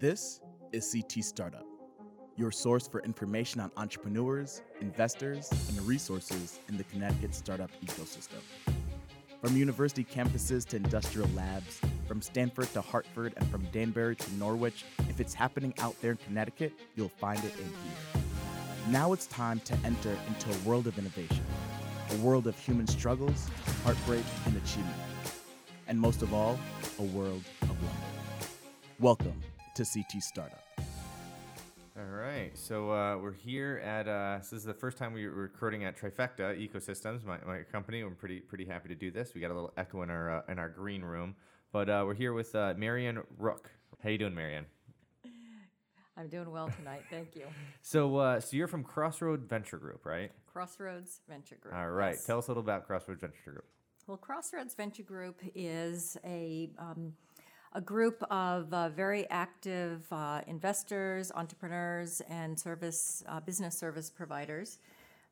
This is CT Startup, your source for information on entrepreneurs, investors, and resources in the Connecticut startup ecosystem. From university campuses to industrial labs, from Stamford to Hartford, and from Danbury to Norwich, if it's happening out there in Connecticut, you'll find it in here. Now it's time to enter into a world of innovation, a world of human struggles, heartbreak, and achievement, and most of all, a world of wonder. Welcome to CT Startup. All right, so uh, we're here at. Uh, so this is the first time we're recording at Trifecta Ecosystems, my, my company. I'm pretty pretty happy to do this. We got a little echo in our uh, in our green room, but uh, we're here with uh, Marian Rook. How you doing, Marian? I'm doing well tonight. Thank you. So uh, so you're from Crossroad Venture Group, right? Crossroads Venture Group. All right, yes. tell us a little about Crossroads Venture Group. Well, Crossroads Venture Group is a um, a group of uh, very active uh, investors, entrepreneurs, and service uh, business service providers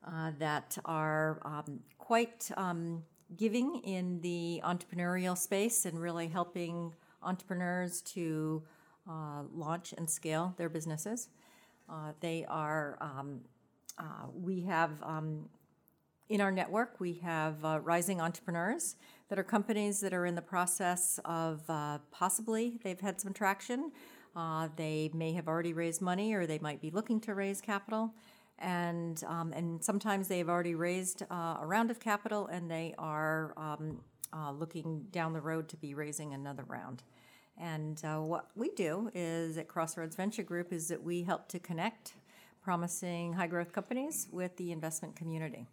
uh, that are um, quite um, giving in the entrepreneurial space and really helping entrepreneurs to uh, launch and scale their businesses. Uh, they are. Um, we have um, in our network, we have uh, rising entrepreneurs that are companies that are in the process of uh, possibly they've had some traction. Uh, they may have already raised money, or they might be looking to raise capital, and um, and sometimes they've already raised uh, a round of capital, and they are um, uh, looking down the road to be raising another round. And uh, what we do is at Crossroads Venture Group is that we help to connect promising high growth companies with the investment community.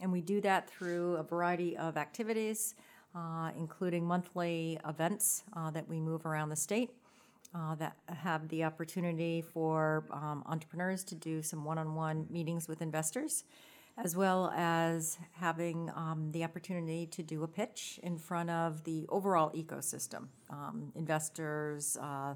And we do that through a variety of activities, uh, including monthly events uh, that we move around the state uh, that have the opportunity for um, entrepreneurs to do some one on one meetings with investors, as well as having um, the opportunity to do a pitch in front of the overall ecosystem um, investors. Uh,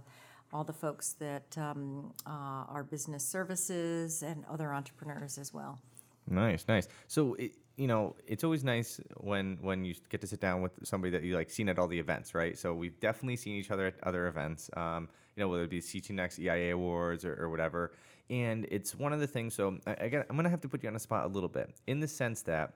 all the folks that um, uh, are business services and other entrepreneurs as well. Nice, nice. So, it, you know, it's always nice when when you get to sit down with somebody that you like seen at all the events, right? So we've definitely seen each other at other events. Um, you know, whether it be CT Next EIA Awards or, or whatever. And it's one of the things. So I, I got, I'm gonna have to put you on the spot a little bit in the sense that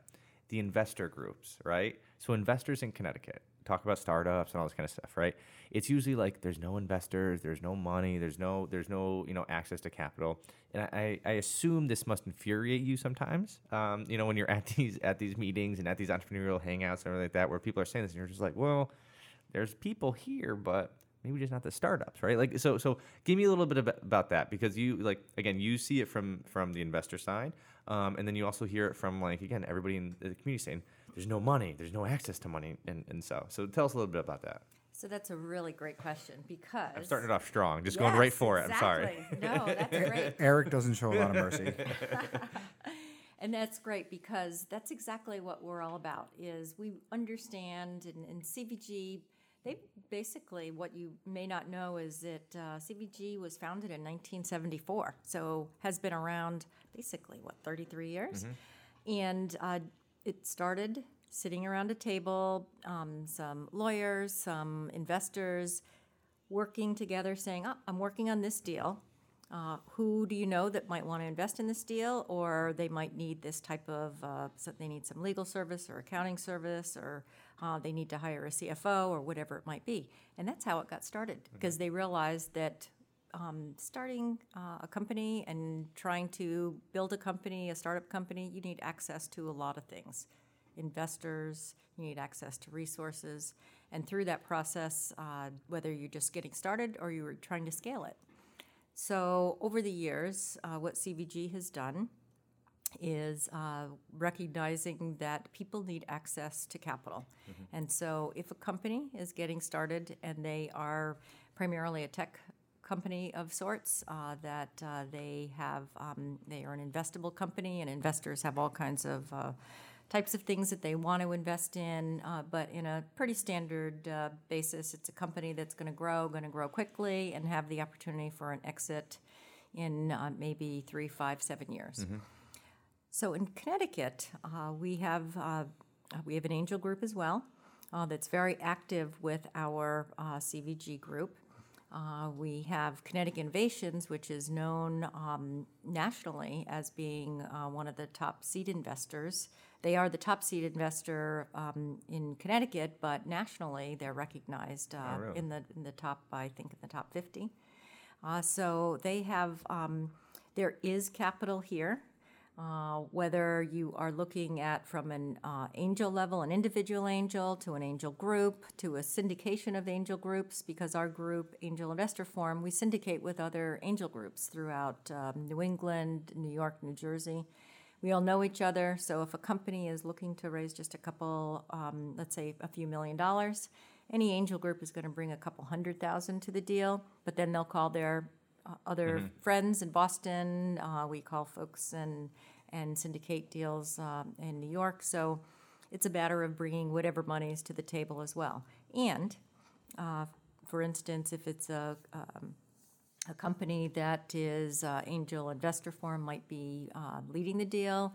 the investor groups, right? So investors in Connecticut talk about startups and all this kind of stuff, right? It's usually like there's no investors, there's no money, there's no there's no you know access to capital, and I, I assume this must infuriate you sometimes. Um, you know when you're at these at these meetings and at these entrepreneurial hangouts and everything like that, where people are saying this, and you're just like, well, there's people here, but maybe just not the startups, right? Like so so give me a little bit about that because you like again you see it from from the investor side, um, and then you also hear it from like again everybody in the community saying there's no money, there's no access to money, and, and so. So tell us a little bit about that. So that's a really great question because I'm starting it off strong, just going right for exactly. it. I'm sorry. No, that's great. Eric doesn't show a lot of mercy. and that's great because that's exactly what we're all about. Is we understand and, and CVG. They basically what you may not know is that uh, CVG was founded in 1974, so has been around basically what 33 years, mm-hmm. and uh, it started sitting around a table, um, some lawyers, some investors working together saying, oh, I'm working on this deal. Uh, who do you know that might want to invest in this deal or they might need this type of uh, so they need some legal service or accounting service or uh, they need to hire a cfo or whatever it might be and that's how it got started because mm-hmm. they realized that um, starting uh, a company and trying to build a company a startup company you need access to a lot of things investors you need access to resources and through that process uh, whether you're just getting started or you're trying to scale it so, over the years, uh, what CVG has done is uh, recognizing that people need access to capital. Mm-hmm. And so, if a company is getting started and they are primarily a tech company of sorts, uh, that uh, they have, um, they are an investable company, and investors have all kinds of uh, types of things that they want to invest in, uh, but in a pretty standard uh, basis. It's a company that's going to grow, going to grow quickly, and have the opportunity for an exit in uh, maybe three, five, seven years. Mm-hmm. So in Connecticut, uh, we have uh, we have an angel group as well uh, that's very active with our CVG group. Uh, we have Connecticut Innovations, which is known um, nationally as being uh, one of the top seed investors. They are the top seed investor um, in Connecticut, but nationally they're recognized uh, Oh, really? in the in the top, I think, in the top 50. Uh, so they have, um, there is capital here. Uh, whether you are looking at from an uh, angel level, an individual angel, to an angel group, to a syndication of angel groups, because our group, Angel Investor Forum, we syndicate with other angel groups throughout um, New England, New York, New Jersey. We all know each other, so if a company is looking to raise just a couple, um, let's say a few million dollars, any angel group is going to bring a couple hundred thousand to the deal, but then they'll call their uh, other friends in Boston. Uh, we call folks and and syndicate deals um, in New York. So it's a matter of bringing whatever monies to the table as well. And uh, for instance, if it's a um, a company that is uh, Angel Investor Forum might be uh, leading the deal,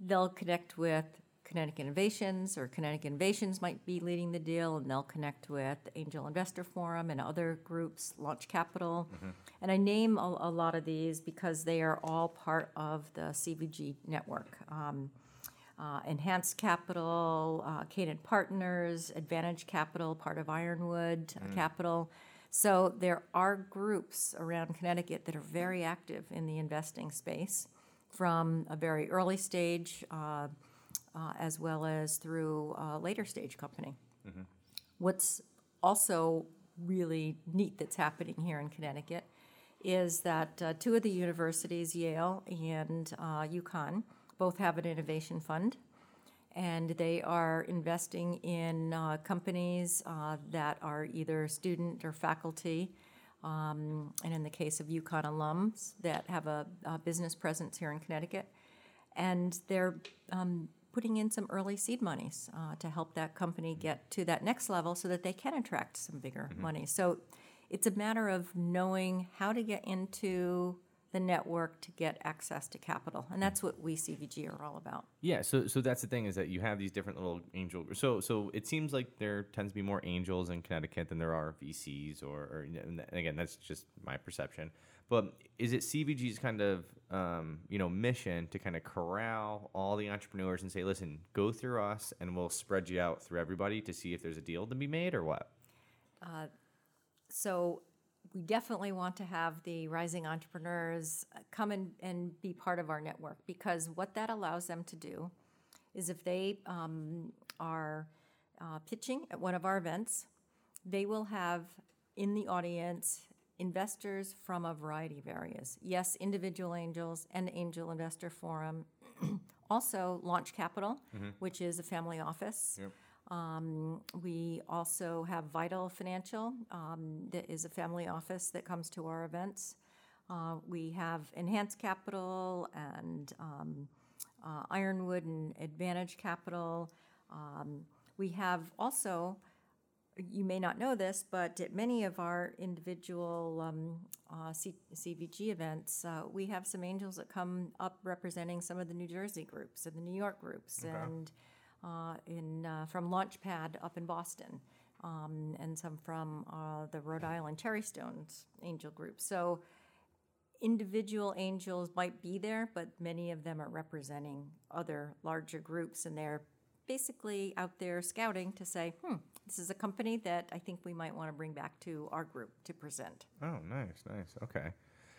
they'll connect with Connecticut Innovations, or Connecticut Innovations might be leading the deal, and they'll connect with Angel Investor Forum and other groups, Launch Capital. And I name a, a lot of these because they are all part of the CVG network. Um, uh, Enhanced Capital, uh, Cadent Partners, Advantage Capital, part of Ironwood uh, Capital. So there are groups around Connecticut that are very active in the investing space from a very early stage uh, as well as through a later stage company. What's also really neat that's happening here in Connecticut is that uh, two of the universities, Yale and uh, UConn, both have an innovation fund. And they are investing in uh, companies uh, that are either student or faculty, um, and in the case of UConn alums that have a, a business presence here in Connecticut. And they're um, putting in some early seed monies uh, to help that company get to that next level so that they can attract some bigger money. So it's a matter of knowing how to get into the network to get access to capital. And that's what we CVG are all about. Yeah, so so that's the thing is that you have these different little angel. So so it seems like there tends to be more angels in Connecticut than there are VCs, or, or and again, that's just my perception. But is it CVG's kind of um, you know mission to kind of corral all the entrepreneurs and say, listen, go through us, and we'll spread you out through everybody to see if there's a deal to be made or what? So we definitely want to have the rising entrepreneurs uh, come and, and be part of our network because what that allows them to do is if they um, are uh, pitching at one of our events, they will have in the audience investors from a variety of areas. Yes, individual angels and Angel Investor Forum. also, Launch Capital, which is a family office. Um, we also have Vital Financial, um, that is a family office that comes to our events. Uh, we have Enhanced Capital and um, uh, Ironwood and Advantage Capital. Um, we have also, you may not know this, but at many of our individual um, uh, C- CVG events, uh, we have some angels that come up representing some of the New Jersey groups and the New York groups and uh, in uh, from Launchpad up in Boston, um, and some from uh, the Rhode Island Cherry Stones Angel Group. So individual angels might be there, but many of them are representing other larger groups, and they're basically out there scouting to say, "Hmm, this is a company that I think we might want to bring back to our group to present." Oh, nice, nice. Okay.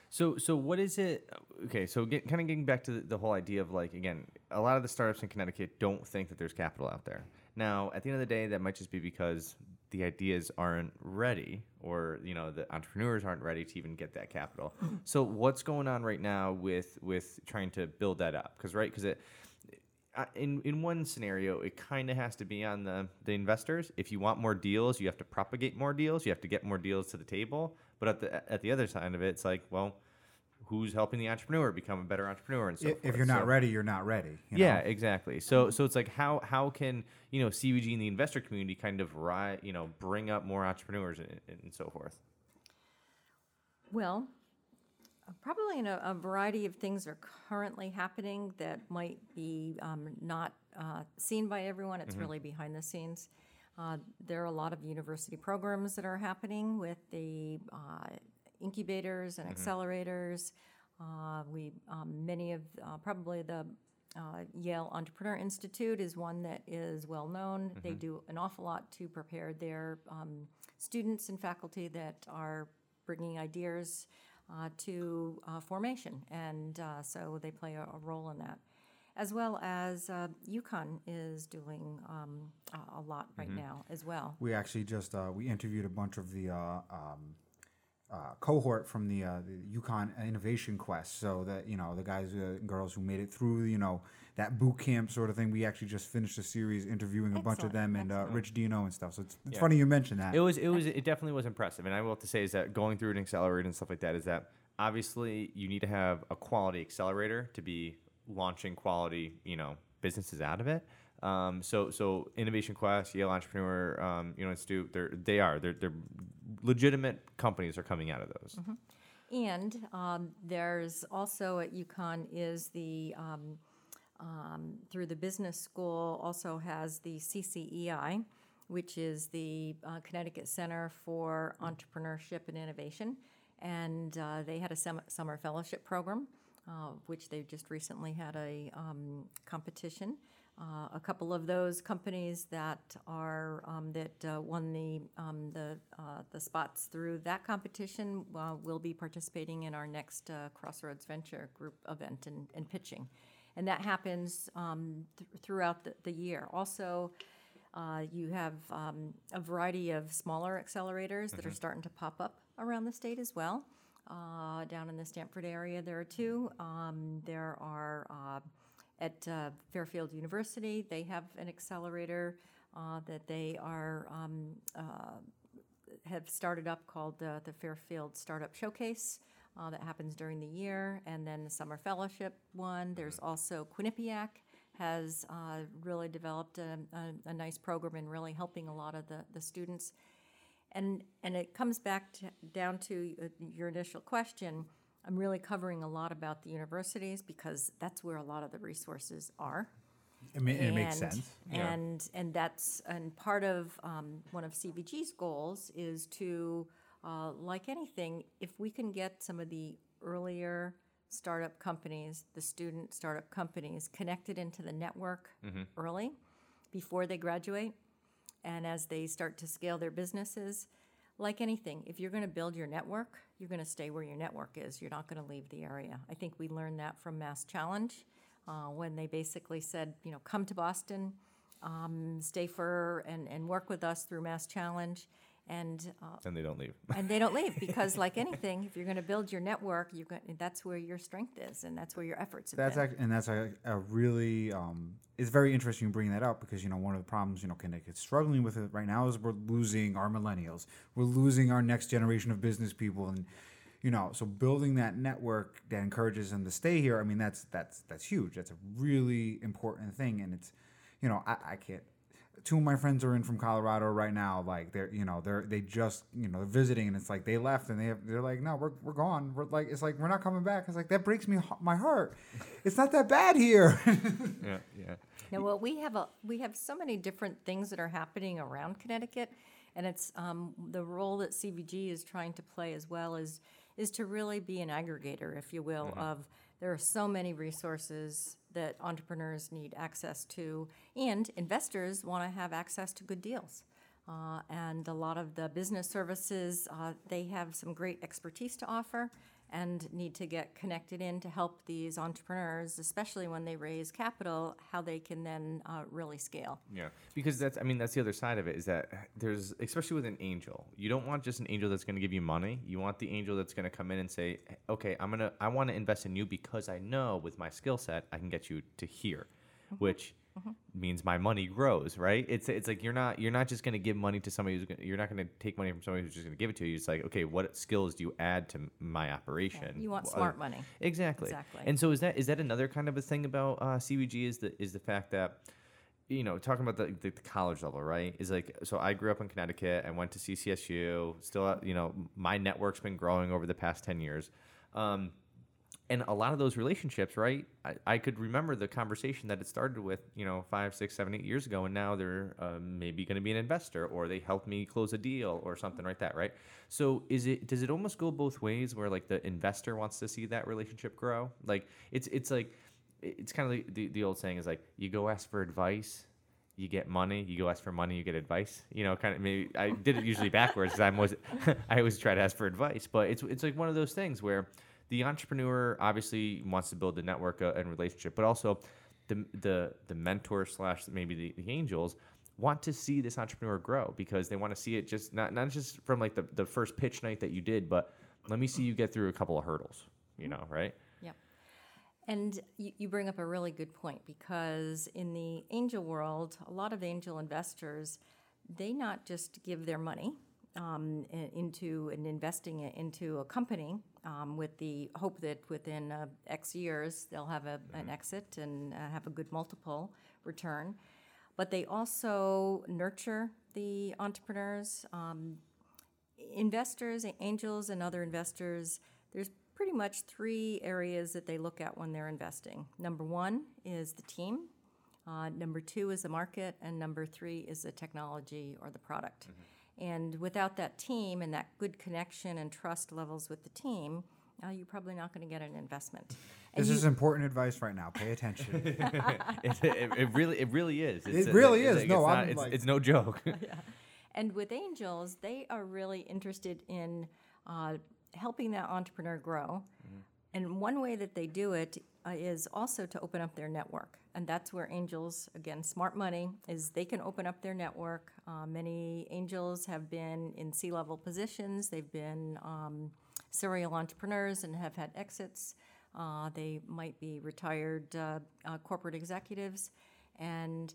So, so what is it? Okay, so get, kind of getting back to the, the whole idea of like again, a lot of the startups in Connecticut don't think that there's capital out there. Now, at the end of the day, that might just be because the ideas aren't ready, or you know, the entrepreneurs aren't ready to even get that capital. so, what's going on right now with with trying to build that up? Because right, because it in in one scenario, it kind of has to be on the the investors. If you want more deals, you have to propagate more deals. You have to get more deals to the table. But at the at the other side of it, it's like, well, who's helping the entrepreneur become a better entrepreneur and so I- forth. if you're not So- ready, you're not ready. you yeah, know? exactly. So so it's like how how can you know CVG and the investor community kind of ri you know bring up more entrepreneurs and, and so forth. Well, probably in a, a variety of things are currently happening that might be um, not uh, seen by everyone. It's really behind the scenes. Uh, there are a lot of university programs that are happening with the uh, incubators and accelerators. Uh, we um, many of uh, probably the uh, Yale Entrepreneur Institute is one that is well known. They do an awful lot to prepare their um, students and faculty that are bringing ideas uh, to uh, formation, and uh, so they play a, a role in that. As well as uh, UConn is doing um, a, a lot right now as well. We actually just uh, we interviewed a bunch of the uh, um, uh, cohort from the, uh, the UConn Innovation Quest. So that you know the guys uh, and girls who made it through you know that boot camp sort of thing. We actually just finished a series interviewing a bunch of them and uh. Rich Dino and stuff. So it's, it's Yeah. funny you mentioned that. It was it was it definitely was impressive, and I will have to say is that going through an accelerator and stuff like that is that obviously you need to have a quality accelerator to be launching quality you know businesses out of it. Um, so so Innovation Quest, Yale Entrepreneur, um, you know Institute, they're they are they're they're legitimate companies are coming out of those. And um, there's also at UConn is the, um, um, through the business school, also has the CCEI, which is the uh, Connecticut Center for Entrepreneurship and Innovation. And uh, they had a sem- summer fellowship program, uh, which they just recently had a um, competition. Uh, a couple of those companies that are um, that uh, won the um, the uh, the spots through that competition uh, will be participating in our next uh, Crossroads Venture Group event and, and pitching, and that happens um, th- throughout the, the year. Also, uh, you have um, a variety of smaller accelerators that are starting to pop up around the state as well. Uh, down in the Stamford area, there are two. Um, there are uh, at uh, Fairfield University, they have an accelerator uh, that they are um, uh, have started up called uh, the Fairfield Startup Showcase. Uh, that happens during the year, and then the summer fellowship one. There's also Quinnipiac has uh, really developed a, a, a nice program in really helping a lot of the, the students. And, and it comes back to, down to your initial question. I'm really covering a lot about the universities because that's where a lot of the resources are. It, ma- it makes And- sense. Yeah. And, and that's, and part of, um, one of CVG's goals is to, uh, like anything, if we can get some of the earlier startup companies, the student startup companies, connected into the network early, before they graduate, and as they start to scale their businesses, like anything, if you're going to build your network, you're going to stay where your network is. You're not going to leave the area. I think we learned that from Mass Challenge uh, when they basically said, you know, come to Boston, um, stay for and, and work with us through Mass Challenge. And, uh, And they don't leave. and they don't leave because, like anything, if you're going to build your network, you're that's where your strength is and that's where your efforts have That's been. act- and that's a, a really um, it's very interesting bringing that up because you know one of the problems you know Connecticut's struggling with it right now is we're losing our millennials, we're losing our next generation of business people, and you know so building that network that encourages them to stay here. I mean that's that's that's huge. That's a really important thing, and it's you know I, I can't. Two of my friends are in from Colorado right now. Like they're, you know, they're they just, you know, they're visiting, and it's like they left, and they have, they're like, no, we're, we're gone. We're like, it's like we're not coming back. It's like that breaks me my heart. It's not that bad here. yeah, yeah. Now, well, we have a we have so many different things that are happening around Connecticut, and it's um, the role that CVG is trying to play as well is is to really be an aggregator, if you will, of there are so many resources that entrepreneurs need access to, and investors want to have access to good deals. Uh, and a lot of the business services, uh, they have some great expertise to offer and need to get connected in to help these entrepreneurs, especially when they raise capital, how they can then uh, really scale. Yeah, because that's I mean that's the other side of it is that there's especially with an angel, you don't want just an angel that's going to give you money. You want the angel that's going to come in and say, "Okay, I'm gonna I want to invest in you because I know with my skill set I can get you to here," which means my money grows, right? It's it's like you're not you're not just going to give money to somebody who's gonna, you're not going to take money from somebody who's just going to give it to you. It's like, okay, what skills do you add to my operation? You want smart money. Exactly. Exactly. And so is that is that another kind of a thing about uh, CVG is the is the fact that you know talking about the, the, the college level right is like so I grew up in Connecticut and went to CCSU still you know my network's been growing over the past 10 years um, and a lot of those relationships, right? I, I could remember the conversation that it started with, you know, five, six, seven, eight years ago, and now they're uh, maybe going to be an investor, or they helped me close a deal, or something like that, right? So, is it does it almost go both ways, where like the investor wants to see that relationship grow? Like it's it's like it's kind of the, the, the old saying is like you go ask for advice you get money. You go ask for money, you get advice. You know, kind of maybe I did it usually backwards I'm was I always try to ask for advice, but it's it's like one of those things where the entrepreneur obviously wants to build the network uh, and relationship, but also the the the mentor slash maybe the, the angels want to see this entrepreneur grow because they want to see it just not not just from like the, the first pitch night that you did, but let me see you get through a couple of hurdles. You know, right? Yep. And you, you bring up a really good point because in the angel world, a lot of angel investors, they not just give their money um, into and investing it into a company um, with the hope that within uh, X years they'll have a, an exit and uh, have a good multiple return. But they also nurture the entrepreneurs. Um, investors, angels, and other investors, there's pretty much three areas that they look at when they're investing. Number one is the team, uh, number two is the market, and number three is the technology or the product. And without that team and that good connection and trust levels with the team, uh, you're probably not going to get an investment. And This you- is important advice right now. Pay attention. it, it, it really it really is. It's, It really it's is. like, No, it's, I'm not, like- it's no joke. And with angels, they are really interested in uh, helping that entrepreneur grow. And one way that they do it uh, is also to open up their network. And that's where angels, again, smart money, is they can open up their network. Uh, many angels have been in C level positions, they've been um, serial entrepreneurs and have had exits. Uh, they might be retired uh, uh, corporate executives. And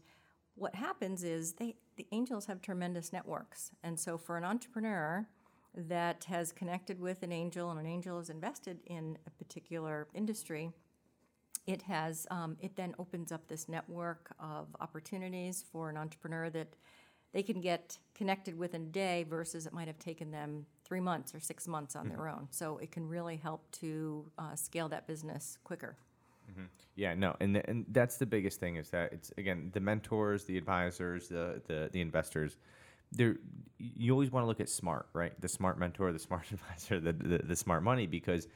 what happens is they the angels have tremendous networks and so for an entrepreneur that has connected with an angel and an angel is invested in a particular industry it has um, it then opens up this network of opportunities for an entrepreneur that they can get connected with in a day versus it might have taken them three months or six months on their own so it can really help to uh, scale that business quicker Yeah, no, and th- and that's the biggest thing is that it's again the mentors, the advisors, the the, the investors. They're, you always want to look at smart, right? The smart mentor, the smart advisor, the, the the smart money, because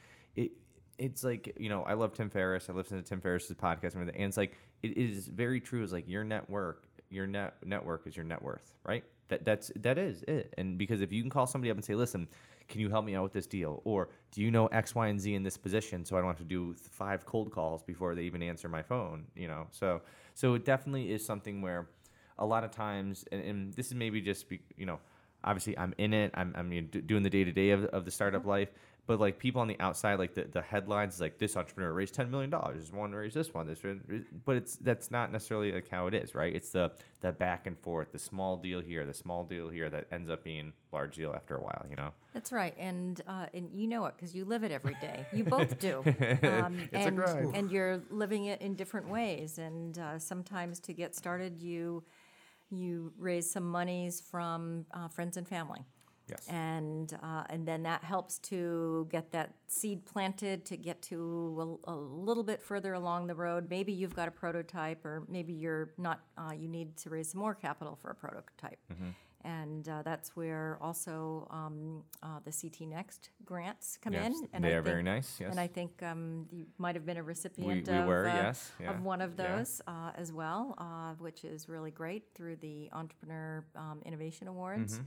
it's like you know I love Tim Ferriss. I listen to Tim Ferriss's podcast and it's like it is very true. It's like your network, your net network is your net worth, right? That that's that is it. And because if you can call somebody up and say, listen, can you help me out with this deal? Or do you know X, Y, and Z in this position so I don't have to do five cold calls before they even answer my phone? You know, so so it definitely is something where a lot of times, and, and this is maybe just be, you know, obviously I'm in it. I'm I'm you know, d- doing the day to day of of the startup mm-hmm. life. But like people on the outside, like the, the headlines is like this entrepreneur raised ten million dollars. This one raised this one. This, but it's that's not necessarily like how it is, right? It's the the back and forth, the small deal here, the small deal here that ends up being large deal after a while. You know. That's right, and uh, and you know it because you live it every day. You both do, um, It's a and grind. and you're living it in different ways. And uh, sometimes to get started, you you raise some monies from uh, friends and family, Yes. and uh, and then that helps to get that seed planted to get to a, a little bit further along the road. Maybe you've got a prototype, or maybe you're not. Uh, you need to raise some more capital for a prototype, and uh, that's where also um, uh, the CT Next grants come Yes, in. And they I are very nice, yes. And I think um, you might have been a recipient we of, were, uh, yes, yeah, of one of yeah. those uh, as well, uh, which is really great through the Entrepreneur um, Innovation Awards. Mm-hmm.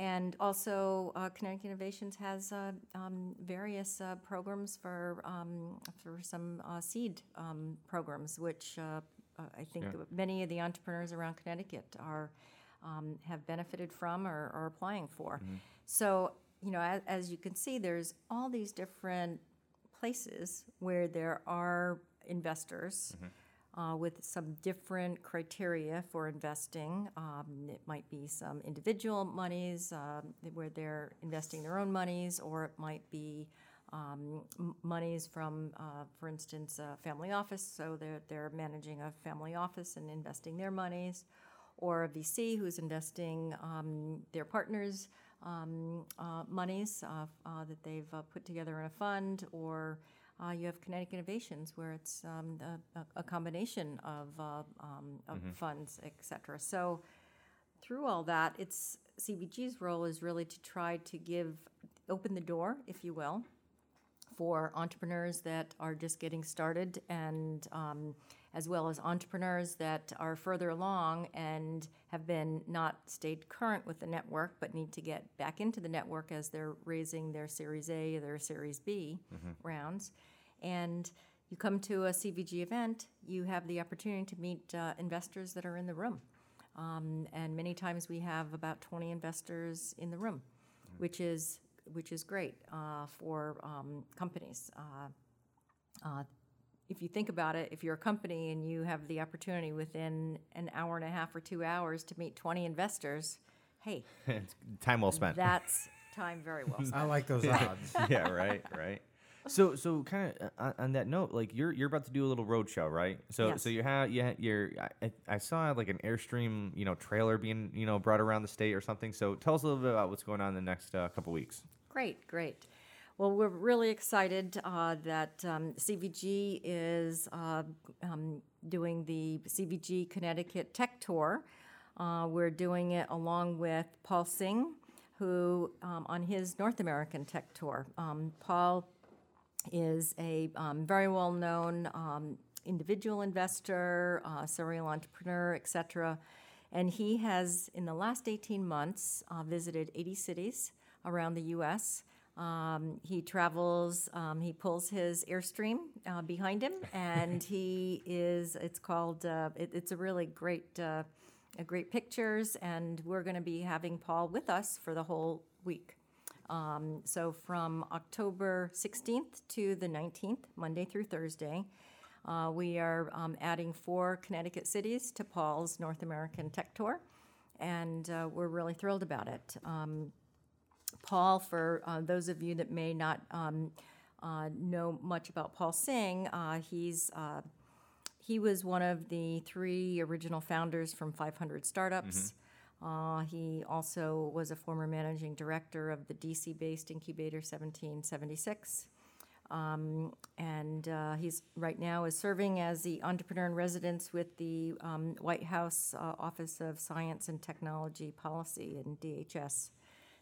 And also, uh, Connecticut Innovations has uh, um, various uh, programs for um, for some uh, seed um, programs, which uh, uh, I think Yeah. many of the entrepreneurs around Connecticut are um, have benefited from or are applying for. Mm-hmm. So, you know, as, as you can see, there's all these different places where there are investors uh, with some different criteria for investing. Um, it might be some individual monies um, where they're investing their own monies, or it might be um, monies from, uh, for instance, a family office. So they're, they're managing a family office and investing their monies, or a VC who's investing um, their partners' um, uh, monies uh, uh, that they've uh, put together in a fund, or uh, you have Connecticut Innovations, where it's um, a, a, combination of, uh, um, of funds, et cetera. So through all that, it's CVG's role is really to try to give, open the door, if you will, for entrepreneurs that are just getting started and um, as well as entrepreneurs that are further along and have been not stayed current with the network but need to get back into the network as they're raising their Series A or their Series B rounds. And you come to a CVG event, you have the opportunity to meet uh, investors that are in the room. Um, and many times we have about 20 investors in the room, which is which is great uh, for um, companies. Uh, uh, if you think about it, if you're a company and you have the opportunity within an hour and a half or two hours to meet 20 investors, hey, It's time well spent. that's time very well spent. I like those odds. yeah, right, right. So, so kind of on, on that note, like you're you're about to do a little road show, right? So, Yes. so you have you ha- you're I, I saw like an airstream, you know, trailer being you know brought around the state or something. So, tell us a little bit about what's going on in the next uh, couple weeks. Great, great. Well, we're really excited uh, that um, CVG is uh, um, doing the CVG Connecticut Tech Tour. Uh, we're doing it along with Paul Singh, who um, on his North American Tech Tour. Um, Paul is a um, very well known um, individual investor, uh, serial entrepreneur, et cetera. And he has, in the last 18 months, uh, visited 80 cities around the US. Um, he travels, um, he pulls his Airstream uh, behind him, and he is, it's called, uh, it, it's a really great, uh, a great pictures, and we're going to be having Paul with us for the whole week. Um, so from October 16th to the 19th, Monday through Thursday, uh, we are um, adding four Connecticut cities to Paul's North American Tech Tour, and uh, we're really thrilled about it. Um, Paul, for uh, those of you that may not um, uh, know much about Paul Singh, uh, he's uh, he was one of the three original founders from 500 Startups. Uh, he also was a former managing director of the DC-based incubator 1776. Um, and uh, he's right now is serving as the entrepreneur in residence with the um, White House uh, Office of Science and Technology Policy in DHS.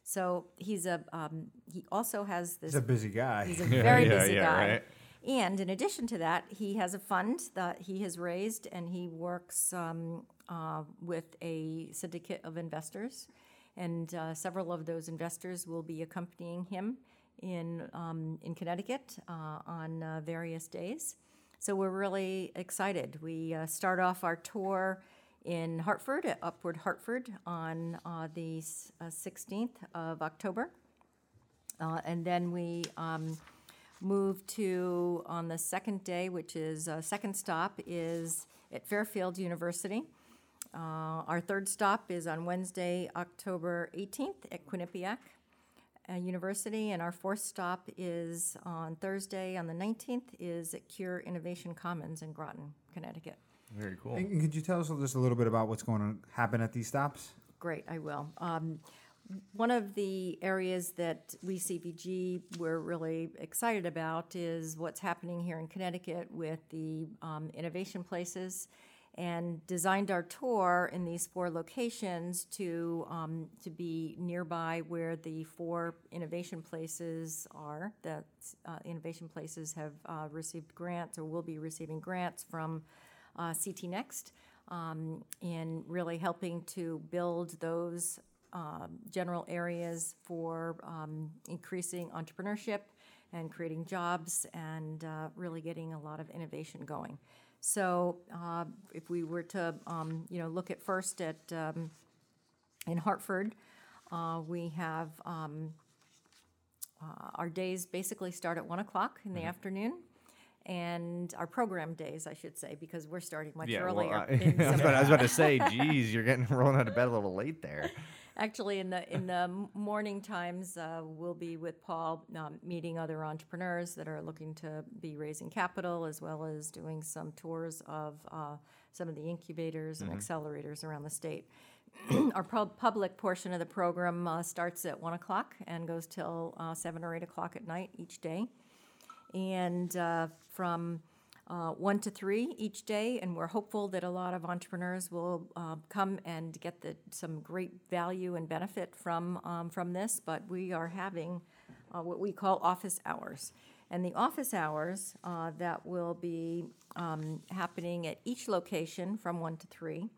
So he's a um, he also has this He's a busy guy. He's a very yeah, busy yeah, guy. right. And in addition to that, he has a fund that he has raised, and he works um, uh, with a syndicate of investors. And uh, several of those investors will be accompanying him in, um, in Connecticut uh, on uh, various days. So we're really excited. We uh, start off our tour in Hartford, at Upward Hartford, on uh, the uh, 16th of October. Uh, and then we um, move to, on the second day, which is, uh, second stop is at Fairfield University. Uh, Our third stop is on Wednesday, October 18th at Quinnipiac uh, University. And our fourth stop is on Thursday, on the 19th, is at Cure Innovation Commons in Groton, Connecticut. Very cool. And and could you tell us just a little bit about what's going to happen at these stops? Great, I will. Um, One of the areas that we CVG we're really excited about is what's happening here in Connecticut with the um, innovation places, and designed our tour in these four locations to um, to be nearby where the four innovation places are. That uh, innovation places have uh, received grants or will be receiving grants from uh, CT Next um, in really helping to build those um, general areas for um, increasing entrepreneurship and creating jobs and uh, really getting a lot of innovation going. So uh, if we were to, um, you know, look at first at um, in Hartford, uh, we have um, uh, our days basically start at one o'clock in the afternoon. And our program days, I should say, because we're starting much Yeah, well, earlier. I, I was about, I was about to say, geez, you're getting rolling out of bed a little late there. Actually, in the in the morning times, uh, we'll be with Paul, um, meeting other entrepreneurs that are looking to be raising capital, as well as doing some tours of uh, some of the incubators and accelerators around the state. Our pub- public portion of the program uh, starts at one o'clock and goes till uh, seven or eight o'clock at night each day. And uh, from uh, one to three each day, and we're hopeful that a lot of entrepreneurs will uh, come and get the, some great value and benefit from um, from this. But we are having uh, what we call office hours, and the office hours uh, that will be um, happening at each location from one to three.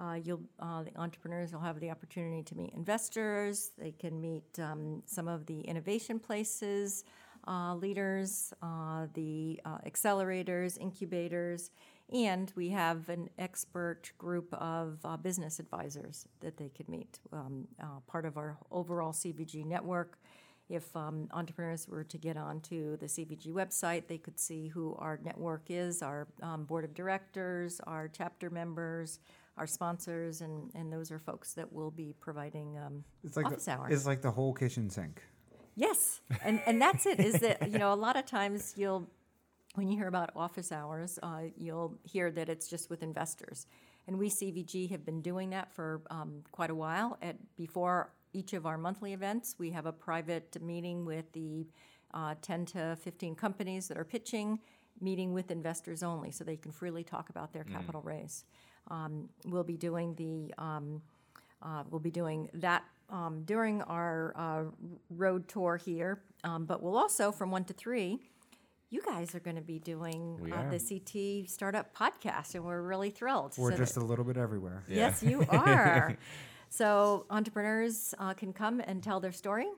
Uh, you'll, uh, the entrepreneurs will have the opportunity to meet investors. They can meet um, some of the innovation places uh, leaders, uh, the uh, accelerators, incubators, and we have an expert group of uh, business advisors that they could meet. Um, uh, part of our overall CVG network. If um, entrepreneurs were to get onto the CVG website, they could see who our network is, our um, board of directors, our chapter members, our sponsors, and, and those are folks that will be providing um, It's like office the, hours. It's like the whole kitchen sink. Yes, and and that's it. Is that you know a lot of times you'll when you hear about office hours, uh, you'll hear that it's just with investors, and we CVG have been doing that for um, quite a while. At before each of our monthly events, we have a private meeting with the uh, 10 to 15 companies that are pitching, meeting with investors only, so they can freely talk about their capital raise. Um, we'll be doing the um, uh, we'll be doing that um, during our uh, road tour here, um, but we'll also, from one to three, you guys are going to be doing uh, the CT Startup Podcast, and we're really thrilled. We're So just that- a little bit everywhere. Yes, you are. So entrepreneurs uh, can come and tell their story,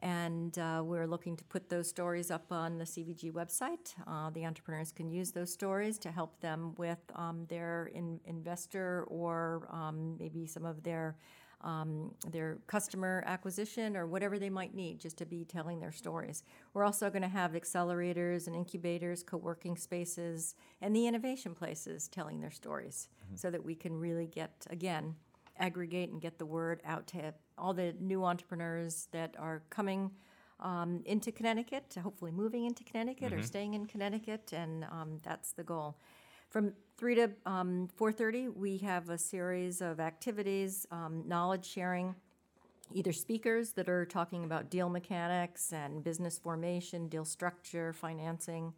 and uh, we're looking to put those stories up on the CVG website. Uh, the entrepreneurs can use those stories to help them with um, their in- investor or um, maybe some of their um, their customer acquisition or whatever they might need just to be telling their stories. We're also going to have accelerators and incubators, co working spaces, and the innovation places telling their stories so that we can really get, again, aggregate and get the word out to all the new entrepreneurs that are coming um, into Connecticut, hopefully moving into Connecticut or staying in Connecticut, and um, that's the goal. From three to um, four thirty, we have a series of activities, um, knowledge sharing, either speakers that are talking about deal mechanics and business formation, deal structure, financing.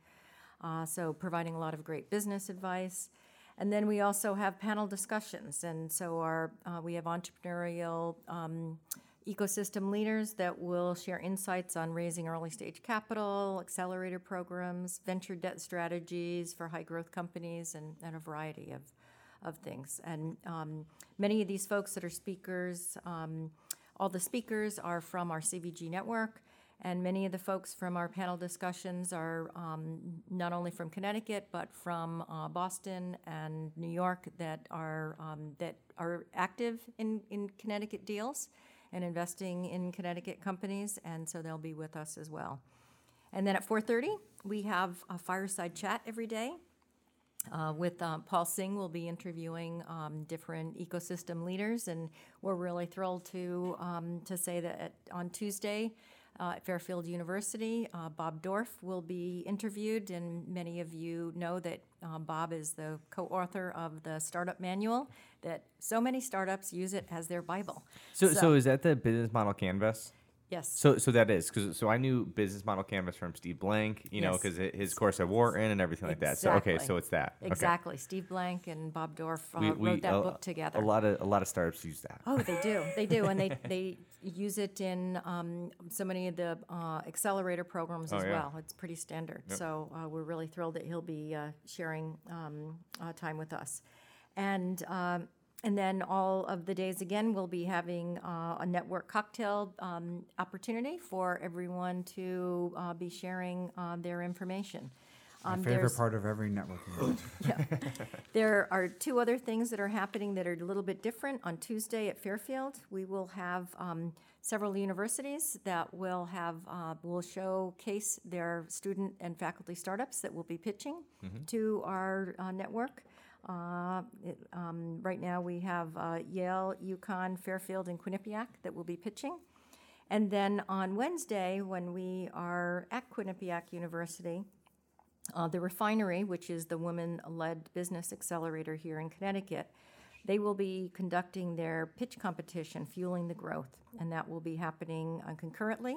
Uh, so providing a lot of great business advice. And then we also have panel discussions. And so our uh, we have entrepreneurial um, ecosystem leaders that will share insights on raising early stage capital, accelerator programs, venture debt strategies for high growth companies, and, and a variety of, of things. And um, many of these folks that are speakers, um, all the speakers are from our CVG network. And many of the folks from our panel discussions are um, not only from Connecticut, but from uh, Boston and New York that are, um, that are active in, in Connecticut deals and investing in Connecticut companies, and so they'll be with us as well. And then at 4:30, we have a fireside chat every day. Uh, with uh, Paul Singh, we'll be interviewing um, different ecosystem leaders, and we're really thrilled to um, to say that at, on Tuesday uh, at Fairfield University, uh, Bob Dorf will be interviewed, and many of you know that uh, Bob is the co-author of the Startup Manual. That so many startups use it as their Bible. So, so, is that the business model canvas? Yes, So, so that is because so I knew business model canvas from Steve Blank, you know, because his course at Wharton and everything like that. So, okay, so it's that. Okay. exactly. Steve Blank and Bob Dorf uh, We, wrote that a, book together. A lot of a lot of startups use that. Oh, they do. They do, and they they use it in um, so many of the uh, accelerator programs Oh, as yeah. well. It's pretty standard. So uh, we're really thrilled that he'll be uh, sharing um, uh, time with us, and. Um, and then all of the days again, we'll be having uh, a network cocktail um, opportunity for everyone to uh, be sharing uh, their information. My Um, favorite part of every networking event. there are two other things that are happening that are a little bit different. On Tuesday at Fairfield, we will have um, several universities that will have uh, will showcase their student and faculty startups that will be pitching to our uh, network. Uh, um, right now, we have uh, Yale, UConn, Fairfield, and Quinnipiac that will be pitching. And then on Wednesday, when we are at Quinnipiac University, uh, the refinery, which is the women led business accelerator here in Connecticut, they will be conducting their pitch competition, Fueling the Growth, and that will be happening uh, concurrently.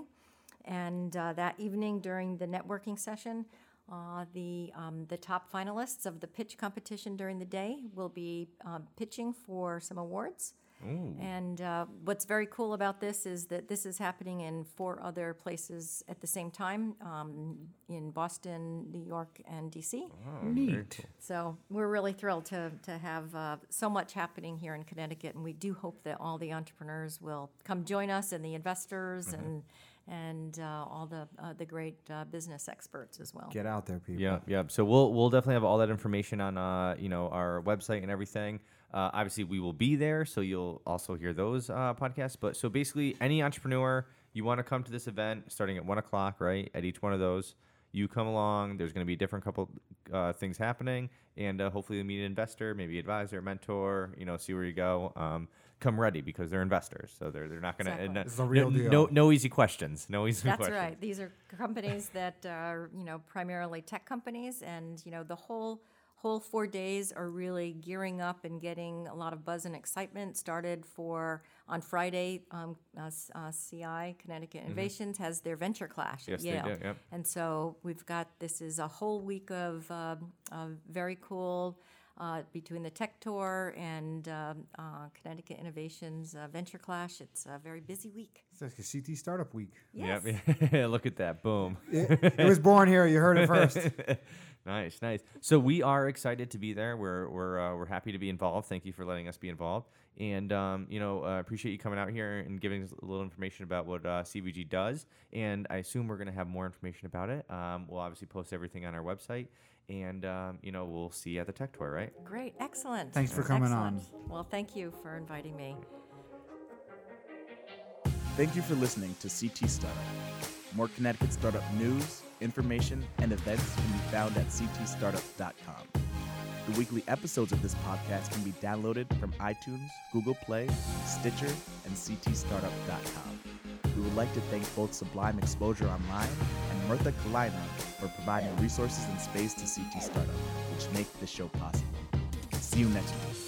And uh, that evening during the networking session, uh, the, um, the top finalists of the pitch competition during the day will be uh, pitching for some awards. And uh, what's very cool about this is that this is happening in four other places at the same time um, in Boston, New York, and DC. Neat. So we're really thrilled to, to have uh, so much happening here in Connecticut, and we do hope that all the entrepreneurs will come join us, and the investors, and and uh, all the uh, the great uh, business experts as well. Get out there, people. Yeah, yeah. So we'll we'll definitely have all that information on uh you know our website and everything. Uh, obviously, we will be there, so you'll also hear those uh, podcasts. But so basically, any entrepreneur you want to come to this event starting at one o'clock, right? At each one of those, you come along. There's going to be a different couple uh, things happening, and uh, hopefully, you meet an investor, maybe advisor, mentor. You know, see where you go. Um, come ready because they're investors, so they're they're not going Exactly. to It's the real no, deal. no no easy questions. No easy That's questions. right. These are companies that are, you know, primarily tech companies, and you know, the whole whole four days are really gearing up and getting a lot of buzz and excitement started for on Friday. Um, uh, uh, CI Connecticut Innovations has their venture clash Mm-hmm. Yes, at they Yale, do, yep. and so we've got this is a whole week of, um of very cool. Uh, between the Tech Tour and um, uh, Connecticut Innovations uh, Venture Clash, it's a very busy week. It's like a CT Startup Week. Yes. Yep. Look at that. Boom. It, it was born here. You heard it first. nice, nice. So we are excited to be there. We're we're uh, we're happy to be involved. Thank you for letting us be involved, and um, you know uh, appreciate you coming out here and giving us a little information about what uh, CVG does. And I assume we're going to have more information about it. Um, we'll obviously post everything on our website, and um, you know we'll see you at the Tech Tour, right? Great, excellent. Thanks for coming on. Well, thank you for inviting me. Thank you for listening to CT Startup. More Connecticut startup news, information, and events can be found at ctstartup.com. The weekly episodes of this podcast can be downloaded from iTunes, Google Play, Stitcher, and ctstartup.com. We would like to thank both Sublime Exposure Online and Murtha Cullina for providing resources and space to CT Startup, which make this show possible. See you next week.